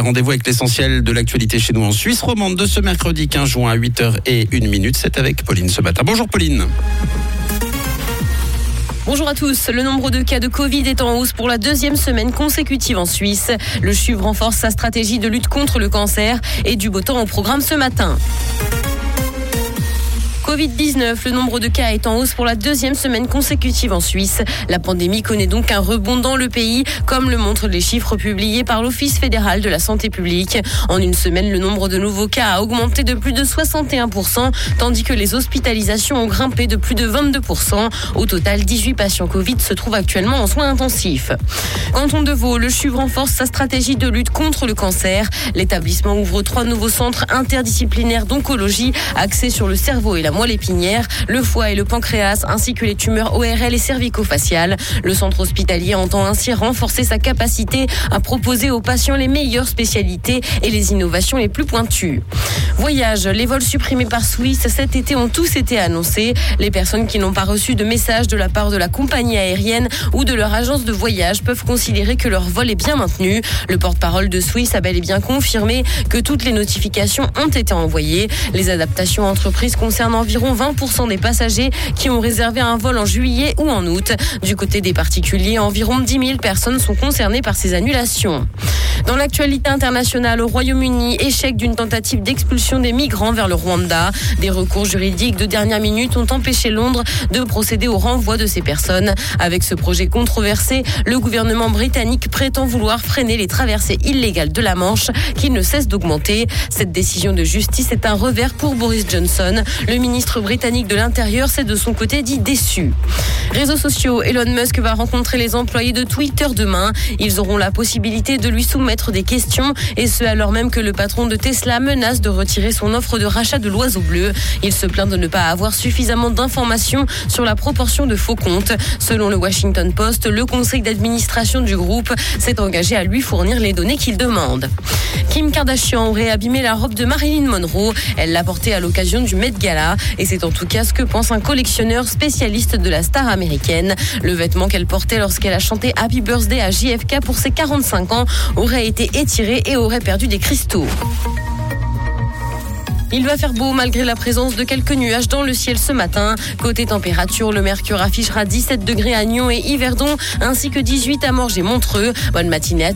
Rendez-vous avec l'essentiel de l'actualité chez nous en Suisse romande de ce mercredi 15 juin à 8h et 1 minute. C'est avec Pauline ce matin. Bonjour Pauline. Bonjour à tous. Le nombre de cas de Covid est en hausse pour la deuxième semaine consécutive en Suisse. Le CHUV renforce sa stratégie de lutte contre le cancer et du beau temps au programme ce matin. Covid-19, le nombre de cas est en hausse pour la deuxième semaine consécutive en Suisse. La pandémie connaît donc un rebond dans le pays, comme le montrent les chiffres publiés par l'Office fédéral de la santé publique. En une semaine, le nombre de nouveaux cas a augmenté de plus de 61%, tandis que les hospitalisations ont grimpé de plus de 22%. Au total, 18 patients Covid se trouvent actuellement en soins intensifs. Canton de Vaud, le CHUV renforce sa stratégie de lutte contre le cancer. L'établissement ouvre trois nouveaux centres interdisciplinaires d'oncologie axés sur le cerveau et la moelle épinière, le foie et le pancréas, ainsi que les tumeurs ORL et cervico-faciales. Le centre hospitalier entend ainsi renforcer sa capacité à proposer aux patients les meilleures spécialités et les innovations les plus pointues. Voyage, les vols supprimés par Swiss cet été ont tous été annoncés. Les personnes qui n'ont pas reçu de message de la part de la compagnie aérienne ou de leur agence de voyage peuvent considérer que leur vol est bien maintenu. Le porte-parole de Swiss a bel et bien confirmé que toutes les notifications ont été envoyées. Les adaptations entreprises concernent environ 20% des passagers qui ont réservé un vol en juillet ou en août. Du côté des particuliers, environ 10 000 personnes sont concernées par ces annulations. Dans l'actualité internationale, au Royaume-Uni, échec d'une tentative d'expulsion des migrants vers le Rwanda. Des recours juridiques de dernière minute ont empêché Londres de procéder au renvoi de ces personnes. Avec ce projet controversé, le gouvernement britannique prétend vouloir freiner les traversées illégales de la Manche qui ne cessent d'augmenter. Cette décision de justice est un revers pour Boris Johnson. Le ministre britannique de l'Intérieur s'est de son côté dit déçu. Réseaux sociaux, Elon Musk va rencontrer les employés de Twitter demain. Ils auront la possibilité de lui soumettre des questions et ce alors même que le patron de Tesla menace de retirer son offre de rachat de l'oiseau bleu. Il se plaint de ne pas avoir suffisamment d'informations sur la proportion de faux comptes. Selon le Washington Post, le conseil d'administration du groupe s'est engagé à lui fournir les données qu'il demande. Kim Kardashian aurait abîmé la robe de Marilyn Monroe. Elle l'a portée à l'occasion du Met Gala et c'est en tout cas ce que pense un collectionneur spécialiste de la star américaine. Le vêtement qu'elle portait lorsqu'elle a chanté Happy Birthday à JFK pour ses 45 ans aurait été étiré et aurait perdu des cristaux. Il va faire beau malgré la présence de quelques nuages dans le ciel ce matin. Côté température, le mercure affichera 17 degrés à Nyon et Yverdon, ainsi que 18 à Morges et Montreux. Bonne matinée à